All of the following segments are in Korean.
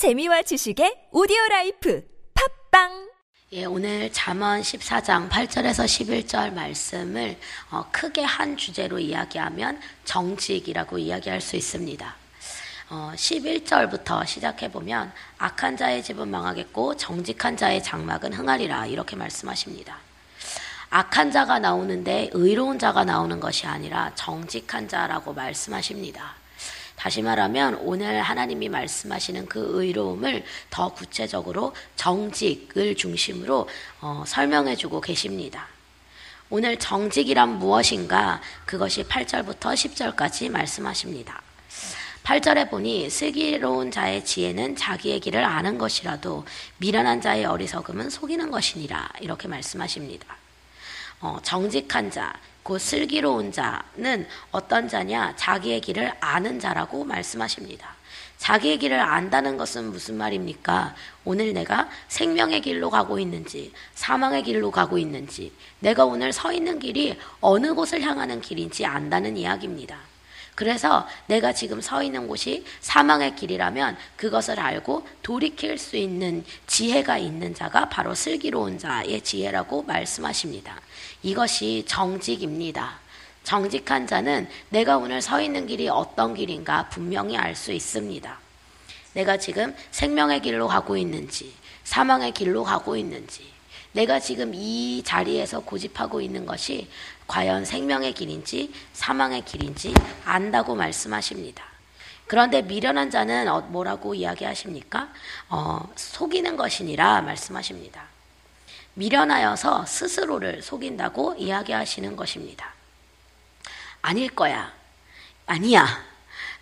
재미와 지식의 오디오 라이프 팟빵 예, 오늘 잠언 14장 8절에서 11절 말씀을 어, 크게 한 주제로 이야기하면 정직이라고 이야기할 수 있습니다. 어, 11절부터 시작해 보면 악한 자의 집은 망하겠고 정직한 자의 장막은 흥하리라 이렇게 말씀하십니다. 악한 자가 나오는데 의로운 자가 나오는 것이 아니라 정직한 자라고 말씀하십니다. 다시 말하면 오늘 하나님이 말씀하시는 그 의로움을 더 구체적으로 정직을 중심으로 어, 설명해 주고 계십니다. 오늘 정직이란 무엇인가 그것이 8절부터 10절까지 말씀하십니다. 8절에 보니 슬기로운 자의 지혜는 자기의 길을 아는 것이라도 미련한 자의 어리석음은 속이는 것이니라 이렇게 말씀하십니다. 어, 정직한 자, 곧 슬기로운 자는 어떤 자냐? 자기의 길을 아는 자라고 말씀하십니다. 자기의 길을 안다는 것은 무슨 말입니까? 오늘 내가 생명의 길로 가고 있는지, 사망의 길로 가고 있는지, 내가 오늘 서 있는 길이 어느 곳을 향하는 길인지 안다는 이야기입니다. 그래서 내가 지금 서 있는 곳이 사망의 길이라면 그것을 알고 돌이킬 수 있는 지혜가 있는 자가 바로 슬기로운 자의 지혜라고 말씀하십니다. 이것이 정직입니다. 정직한 자는 내가 오늘 서 있는 길이 어떤 길인가 분명히 알 수 있습니다. 내가 지금 생명의 길로 가고 있는지, 사망의 길로 가고 있는지, 내가 지금 이 자리에서 고집하고 있는 것이 과연 생명의 길인지 사망의 길인지 안다고 말씀하십니다. 그런데 미련한 자는 어, 뭐라고 이야기하십니까? 어, 속이는 것이니라 말씀하십니다. 미련하여서 스스로를 속인다고 이야기하시는 것입니다. 아닐 거야. 아니야.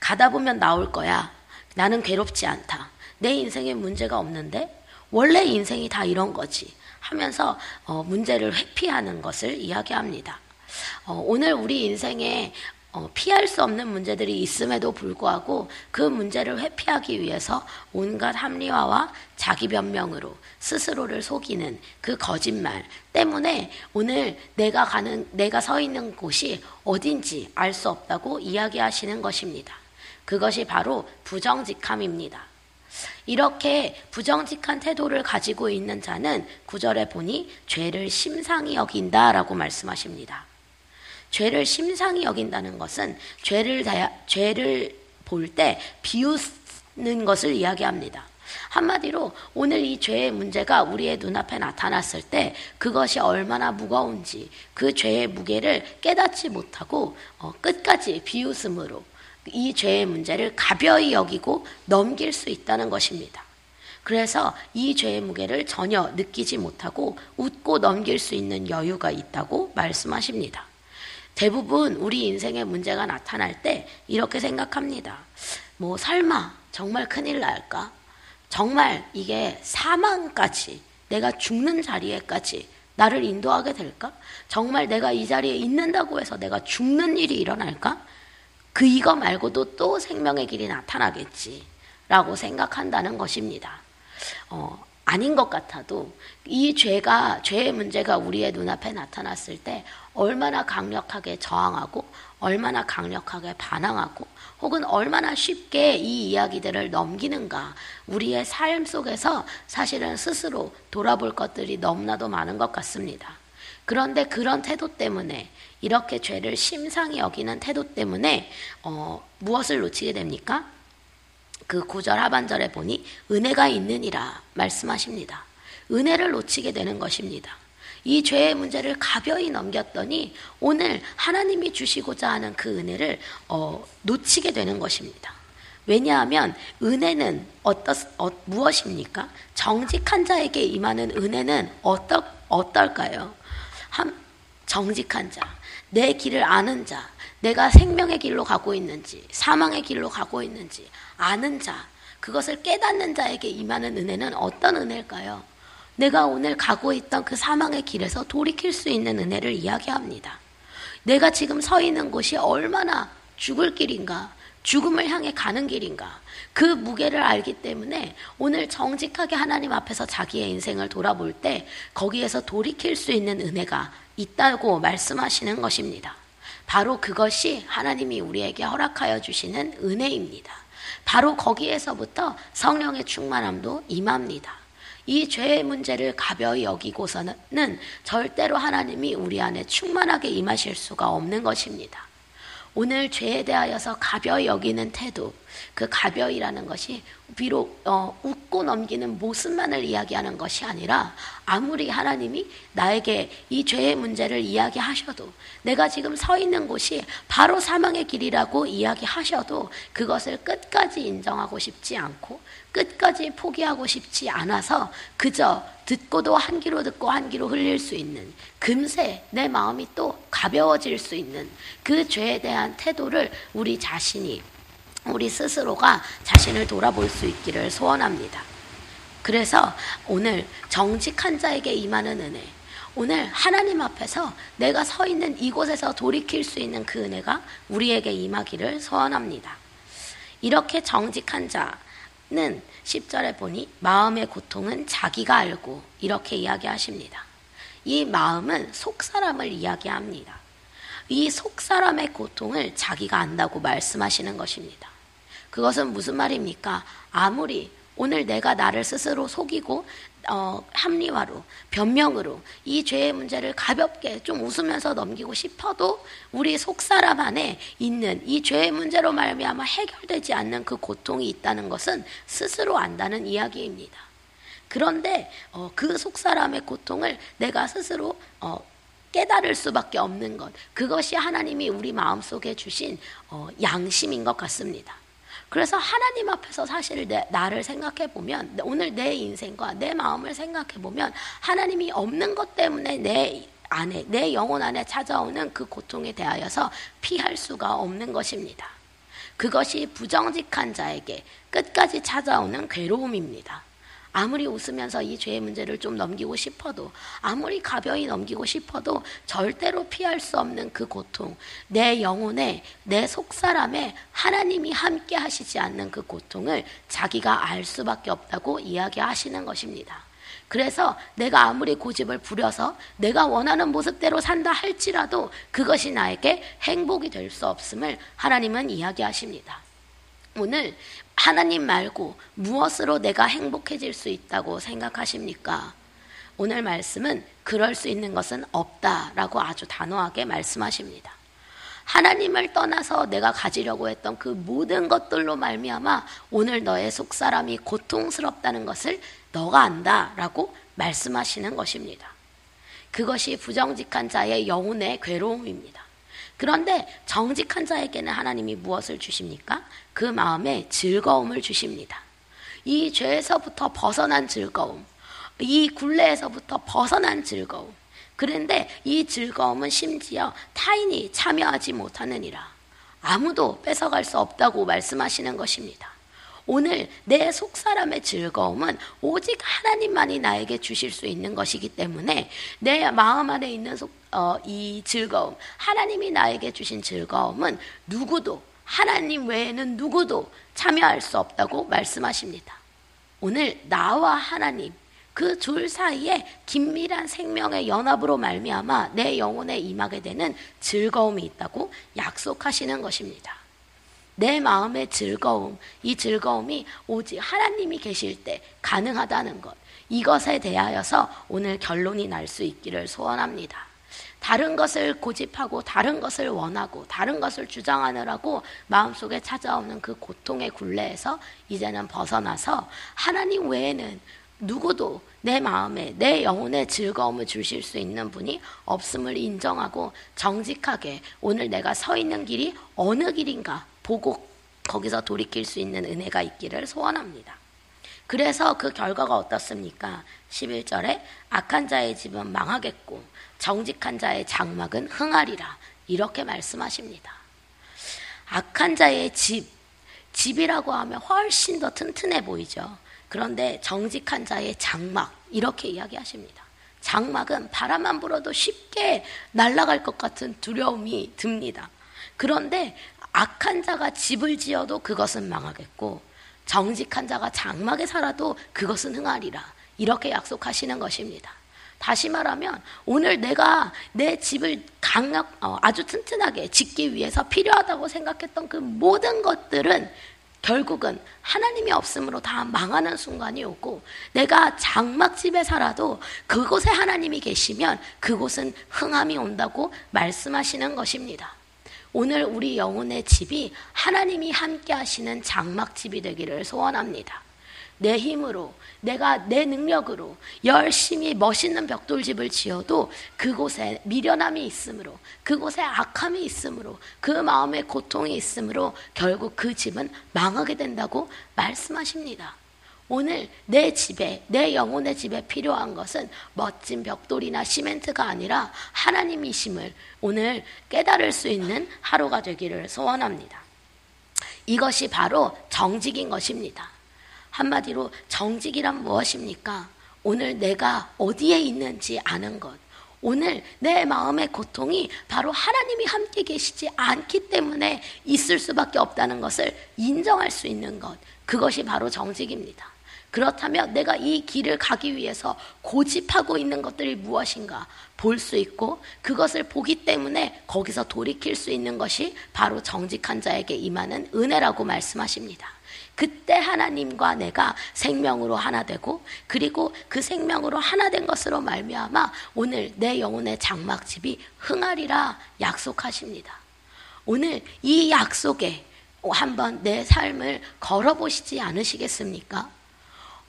가다 보면 나올 거야. 나는 괴롭지 않다. 내 인생에 문제가 없는데 원래 인생이 다 이런 거지. 하면서 어, 문제를 회피하는 것을 이야기합니다. 어, 오늘 우리 인생에 어, 피할 수 없는 문제들이 있음에도 불구하고 그 문제를 회피하기 위해서 온갖 합리화와 자기 변명으로 스스로를 속이는 그 거짓말 때문에 오늘 내가 가는 내가 서 있는 곳이 어딘지 알 수 없다고 이야기하시는 것입니다. 그것이 바로 부정직함입니다. 이렇게 부정직한 태도를 가지고 있는 자는 구절에 보니 죄를 심상히 여긴다라고 말씀하십니다. 죄를 심상히 여긴다는 것은 죄를 죄를 볼 때 비웃는 것을 이야기합니다. 한마디로 오늘 이 죄의 문제가 우리의 눈앞에 나타났을 때 그것이 얼마나 무거운지 그 죄의 무게를 깨닫지 못하고 어, 끝까지 비웃음으로 이 죄의 문제를 가벼이 여기고 넘길 수 있다는 것입니다. 그래서 이 죄의 무게를 전혀 느끼지 못하고 웃고 넘길 수 있는 여유가 있다고 말씀하십니다. 대부분 우리 인생에 문제가 나타날 때 이렇게 생각합니다. 뭐 설마 정말 큰일 날까? 정말 이게 사망까지 내가 죽는 자리에까지 나를 인도하게 될까? 정말 내가 이 자리에 있는다고 해서 내가 죽는 일이 일어날까? 그 이거 말고도 또 생명의 길이 나타나겠지. 라고 생각한다는 것입니다. 어, 아닌 것 같아도 이 죄가, 죄의 문제가 우리의 눈앞에 나타났을 때 얼마나 강력하게 저항하고 얼마나 강력하게 반항하고 혹은 얼마나 쉽게 이 이야기들을 넘기는가 우리의 삶 속에서 사실은 스스로 돌아볼 것들이 너무나도 많은 것 같습니다. 그런데 그런 태도 때문에 이렇게 죄를 심상히 여기는 태도 때문에 어, 무엇을 놓치게 됩니까? 그 구절 하반절에 보니 은혜가 있느니라 말씀하십니다. 은혜를 놓치게 되는 것입니다. 이 죄의 문제를 가벼이 넘겼더니 오늘 하나님이 주시고자 하는 그 은혜를 어, 놓치게 되는 것입니다. 왜냐하면 은혜는 어떠, 어, 무엇입니까? 정직한 자에게 임하는 은혜는 어떠, 어떨까요? 한, 정직한 자, 내 길을 아는 자, 내가 생명의 길로 가고 있는지, 사망의 길로 가고 있는지 아는 자, 그것을 깨닫는 자에게 임하는 은혜는 어떤 은혜일까요? 내가 오늘 가고 있던 그 사망의 길에서 돌이킬 수 있는 은혜를 이야기합니다. 내가 지금 서 있는 곳이 얼마나 죽을 길인가, 죽음을 향해 가는 길인가, 그 무게를 알기 때문에 오늘 정직하게 하나님 앞에서 자기의 인생을 돌아볼 때 거기에서 돌이킬 수 있는 은혜가 있다고 말씀하시는 것입니다. 바로 그것이 하나님이 우리에게 허락하여 주시는 은혜입니다. 바로 거기에서부터 성령의 충만함도 임합니다. 이 죄의 문제를 가벼이 여기고서는 절대로 하나님이 우리 안에 충만하게 임하실 수가 없는 것입니다. 오늘 죄에 대하여서 가벼이 여기는 태도, 그 가벼이라는 것이 비록 어, 웃고 넘기는 모습만을 이야기하는 것이 아니라 아무리 하나님이 나에게 이 죄의 문제를 이야기하셔도 내가 지금 서 있는 곳이 바로 사망의 길이라고 이야기하셔도 그것을 끝까지 인정하고 싶지 않고 끝까지 포기하고 싶지 않아서 그저 듣고도 한 귀로 듣고 한 귀로 흘릴 수 있는 금세 내 마음이 또 가벼워질 수 있는 그 죄에 대한 태도를 우리 자신이 우리 스스로가 자신을 돌아볼 수 있기를 소원합니다. 그래서 오늘 정직한 자에게 임하는 은혜, 오늘 하나님 앞에서 내가 서 있는 이곳에서 돌이킬 수 있는 그 은혜가 우리에게 임하기를 소원합니다. 이렇게 정직한 자는 10절에 보니 마음의 고통은 자기가 알고 이렇게 이야기하십니다. 이 마음은 속 사람을 이야기합니다. 이 속 사람의 고통을 자기가 안다고 말씀하시는 것입니다. 그것은 무슨 말입니까? 아무리 오늘 내가 나를 스스로 속이고 어, 합리화로 변명으로 이 죄의 문제를 가볍게 좀 웃으면서 넘기고 싶어도 우리 속 사람 안에 있는 이 죄의 문제로 말미암아 해결되지 않는 그 고통이 있다는 것은 스스로 안다는 이야기입니다. 그런데 어, 그 속 사람의 고통을 내가 스스로 어, 깨달을 수밖에 없는 것 그것이 하나님이 우리 마음 속에 주신 어, 양심인 것 같습니다. 그래서 하나님 앞에서 사실 내, 나를 생각해 보면 오늘 내 인생과 내 마음을 생각해 보면 하나님이 없는 것 때문에 내 안에 내 영혼 안에 찾아오는 그 고통에 대하여서 피할 수가 없는 것입니다. 그것이 부정직한 자에게 끝까지 찾아오는 괴로움입니다. 아무리 웃으면서 이 죄의 문제를 좀 넘기고 싶어도, 아무리 가벼이 넘기고 싶어도 절대로 피할 수 없는 그 고통, 내 영혼에, 내 속사람에 하나님이 함께 하시지 않는 그 고통을 자기가 알 수밖에 없다고 이야기하시는 것입니다. 그래서 내가 아무리 고집을 부려서 내가 원하는 모습대로 산다 할지라도 그것이 나에게 행복이 될 수 없음을 하나님은 이야기하십니다. 오늘 하나님 말고 무엇으로 내가 행복해질 수 있다고 생각하십니까? 오늘 말씀은 그럴 수 있는 것은 없다라고 아주 단호하게 말씀하십니다. 하나님을 떠나서 내가 가지려고 했던 그 모든 것들로 말미암아 오늘 너의 속사람이 고통스럽다는 것을 너가 안다라고 말씀하시는 것입니다. 그것이 부정직한 자의 영혼의 괴로움입니다. 그런데 정직한 자에게는 하나님이 무엇을 주십니까? 그 마음에 즐거움을 주십니다. 이 죄에서부터 벗어난 즐거움, 이 굴레에서부터 벗어난 즐거움. 그런데 이 즐거움은 심지어 타인이 참여하지 못하느니라. 아무도 뺏어갈 수 없다고 말씀하시는 것입니다. 오늘 내 속사람의 즐거움은 오직 하나님만이 나에게 주실 수 있는 것이기 때문에 내 마음 안에 있는 속, 어, 이 즐거움, 하나님이 나에게 주신 즐거움은 누구도, 하나님 외에는 누구도 참여할 수 없다고 말씀하십니다. 오늘 나와 하나님, 그 둘 사이에 긴밀한 생명의 연합으로 말미암아 내 영혼에 임하게 되는 즐거움이 있다고 약속하시는 것입니다. 내 마음의 즐거움, 이 즐거움이 오직 하나님이 계실 때 가능하다는 것. 이것에 대하여서 오늘 결론이 날 수 있기를 소원합니다. 다른 것을 고집하고 다른 것을 원하고 다른 것을 주장하느라고 마음속에 찾아오는 그 고통의 굴레에서 이제는 벗어나서 하나님 외에는 누구도 내 마음에 내 영혼에 즐거움을 주실 수 있는 분이 없음을 인정하고 정직하게 오늘 내가 서 있는 길이 어느 길인가 보고 거기서 돌이킬 수 있는 은혜가 있기를 소원합니다. 그래서 그 결과가 어떻습니까? 11절에 악한 자의 집은 망하겠고 정직한 자의 장막은 흥하리라. 이렇게 말씀하십니다. 악한 자의 집, 집이라고 하면 훨씬 더 튼튼해 보이죠. 그런데 정직한 자의 장막, 이렇게 이야기하십니다. 장막은 바람만 불어도 쉽게 날아갈 것 같은 두려움이 듭니다. 그런데 악한 자가 집을 지어도 그것은 망하겠고 정직한 자가 장막에 살아도 그것은 흥하리라. 이렇게 약속하시는 것입니다. 다시 말하면 오늘 내가 내 집을 강력 어, 아주 튼튼하게 짓기 위해서 필요하다고 생각했던 그 모든 것들은 결국은 하나님이 없으므로 다 망하는 순간이 오고 내가 장막집에 살아도 그곳에 하나님이 계시면 그곳은 흥함이 온다고 말씀하시는 것입니다. 오늘 우리 영혼의 집이 하나님이 함께 하시는 장막집이 되기를 소원합니다. 내 힘으로, 내가 내 능력으로 열심히 멋있는 벽돌집을 지어도 그곳에 미련함이 있으므로, 그곳에 악함이 있으므로, 그 마음에 고통이 있으므로 결국 그 집은 망하게 된다고 말씀하십니다. 오늘 내 집에, 내 영혼의 집에 필요한 것은 멋진 벽돌이나 시멘트가 아니라 하나님이심을 오늘 깨달을 수 있는 하루가 되기를 소원합니다. 이것이 바로 정직인 것입니다. 한마디로 정직이란 무엇입니까? 오늘 내가 어디에 있는지 아는 것. 오늘 내 마음의 고통이 바로 하나님이 함께 계시지 않기 때문에 있을 수밖에 없다는 것을 인정할 수 있는 것. 그것이 바로 정직입니다. 그렇다면 내가 이 길을 가기 위해서 고집하고 있는 것들이 무엇인가 볼 수 있고 그것을 보기 때문에 거기서 돌이킬 수 있는 것이 바로 정직한 자에게 임하는 은혜라고 말씀하십니다. 그때 하나님과 내가 생명으로 하나 되고 그리고 그 생명으로 하나 된 것으로 말미암아 오늘 내 영혼의 장막집이 흥하리라 약속하십니다. 오늘 이 약속에 한번 내 삶을 걸어보시지 않으시겠습니까?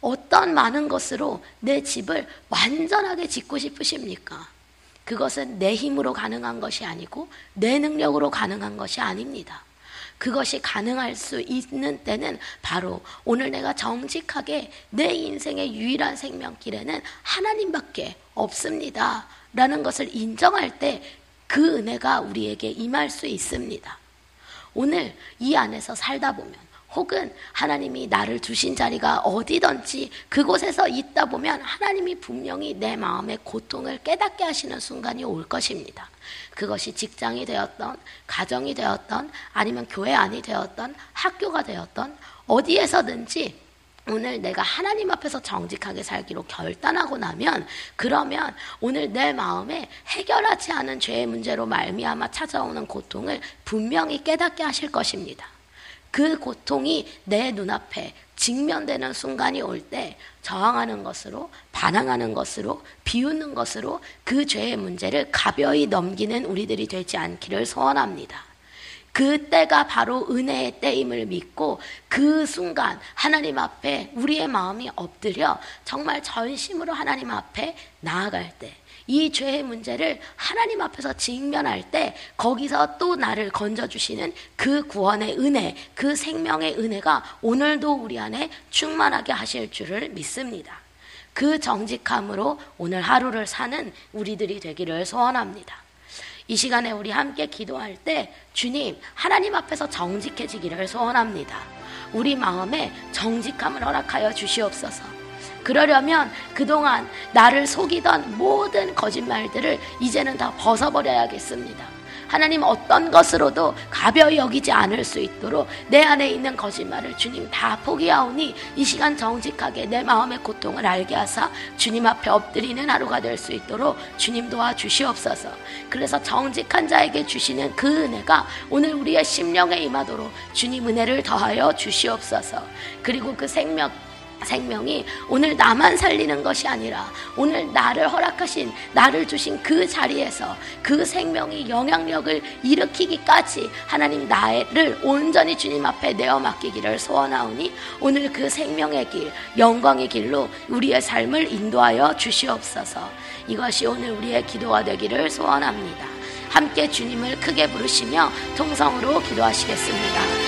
어떤 많은 것으로 내 집을 완전하게 짓고 싶으십니까? 그것은 내 힘으로 가능한 것이 아니고 내 능력으로 가능한 것이 아닙니다. 그것이 가능할 수 있는 때는 바로 오늘 내가 정직하게 내 인생의 유일한 생명길에는 하나님밖에 없습니다. 라는 것을 인정할 때 그 은혜가 우리에게 임할 수 있습니다. 오늘 이 안에서 살다 보면 혹은 하나님이 나를 두신 자리가 어디든지 그곳에서 있다 보면 하나님이 분명히 내 마음의 고통을 깨닫게 하시는 순간이 올 것입니다. 그것이 직장이 되었던, 가정이 되었던, 아니면 교회 안이 되었던, 학교가 되었던, 어디에서든지 오늘 내가 하나님 앞에서 정직하게 살기로 결단하고 나면 그러면 오늘 내 마음에 해결하지 않은 죄의 문제로 말미암아 찾아오는 고통을 분명히 깨닫게 하실 것입니다. 그 고통이 내 눈앞에 직면되는 순간이 올 때 저항하는 것으로 반항하는 것으로 비웃는 것으로 그 죄의 문제를 가벼이 넘기는 우리들이 되지 않기를 소원합니다. 그 때가 바로 은혜의 때임을 믿고 그 순간 하나님 앞에 우리의 마음이 엎드려 정말 전심으로 하나님 앞에 나아갈 때 이 죄의 문제를 하나님 앞에서 직면할 때 거기서 또 나를 건져주시는 그 구원의 은혜, 그 생명의 은혜가 오늘도 우리 안에 충만하게 하실 줄을 믿습니다. 그 정직함으로 오늘 하루를 사는 우리들이 되기를 소원합니다. 이 시간에 우리 함께 기도할 때 주님, 하나님 앞에서 정직해지기를 소원합니다. 우리 마음에 정직함을 허락하여 주시옵소서. 그러려면 그동안 나를 속이던 모든 거짓말들을 이제는 다 벗어버려야겠습니다. 하나님 어떤 것으로도 가벼이 여기지 않을 수 있도록 내 안에 있는 거짓말을 주님 다 포기하오니 이 시간 정직하게 내 마음의 고통을 알게 하사 주님 앞에 엎드리는 하루가 될 수 있도록 주님 도와 주시옵소서. 그래서 정직한 자에게 주시는 그 은혜가 오늘 우리의 심령에 임하도록 주님 은혜를 더하여 주시옵소서. 그리고 그 생명 생명이 오늘 나만 살리는 것이 아니라 오늘 나를 허락하신 나를 주신 그 자리에서 그 생명이 영향력을 일으키기까지 하나님 나를 온전히 주님 앞에 내어 맡기기를 소원하오니 오늘 그 생명의 길 영광의 길로 우리의 삶을 인도하여 주시옵소서 이것이 오늘 우리의 기도가 되기를 소원합니다 함께 주님을 크게 부르시며 통성으로 기도하시겠습니다.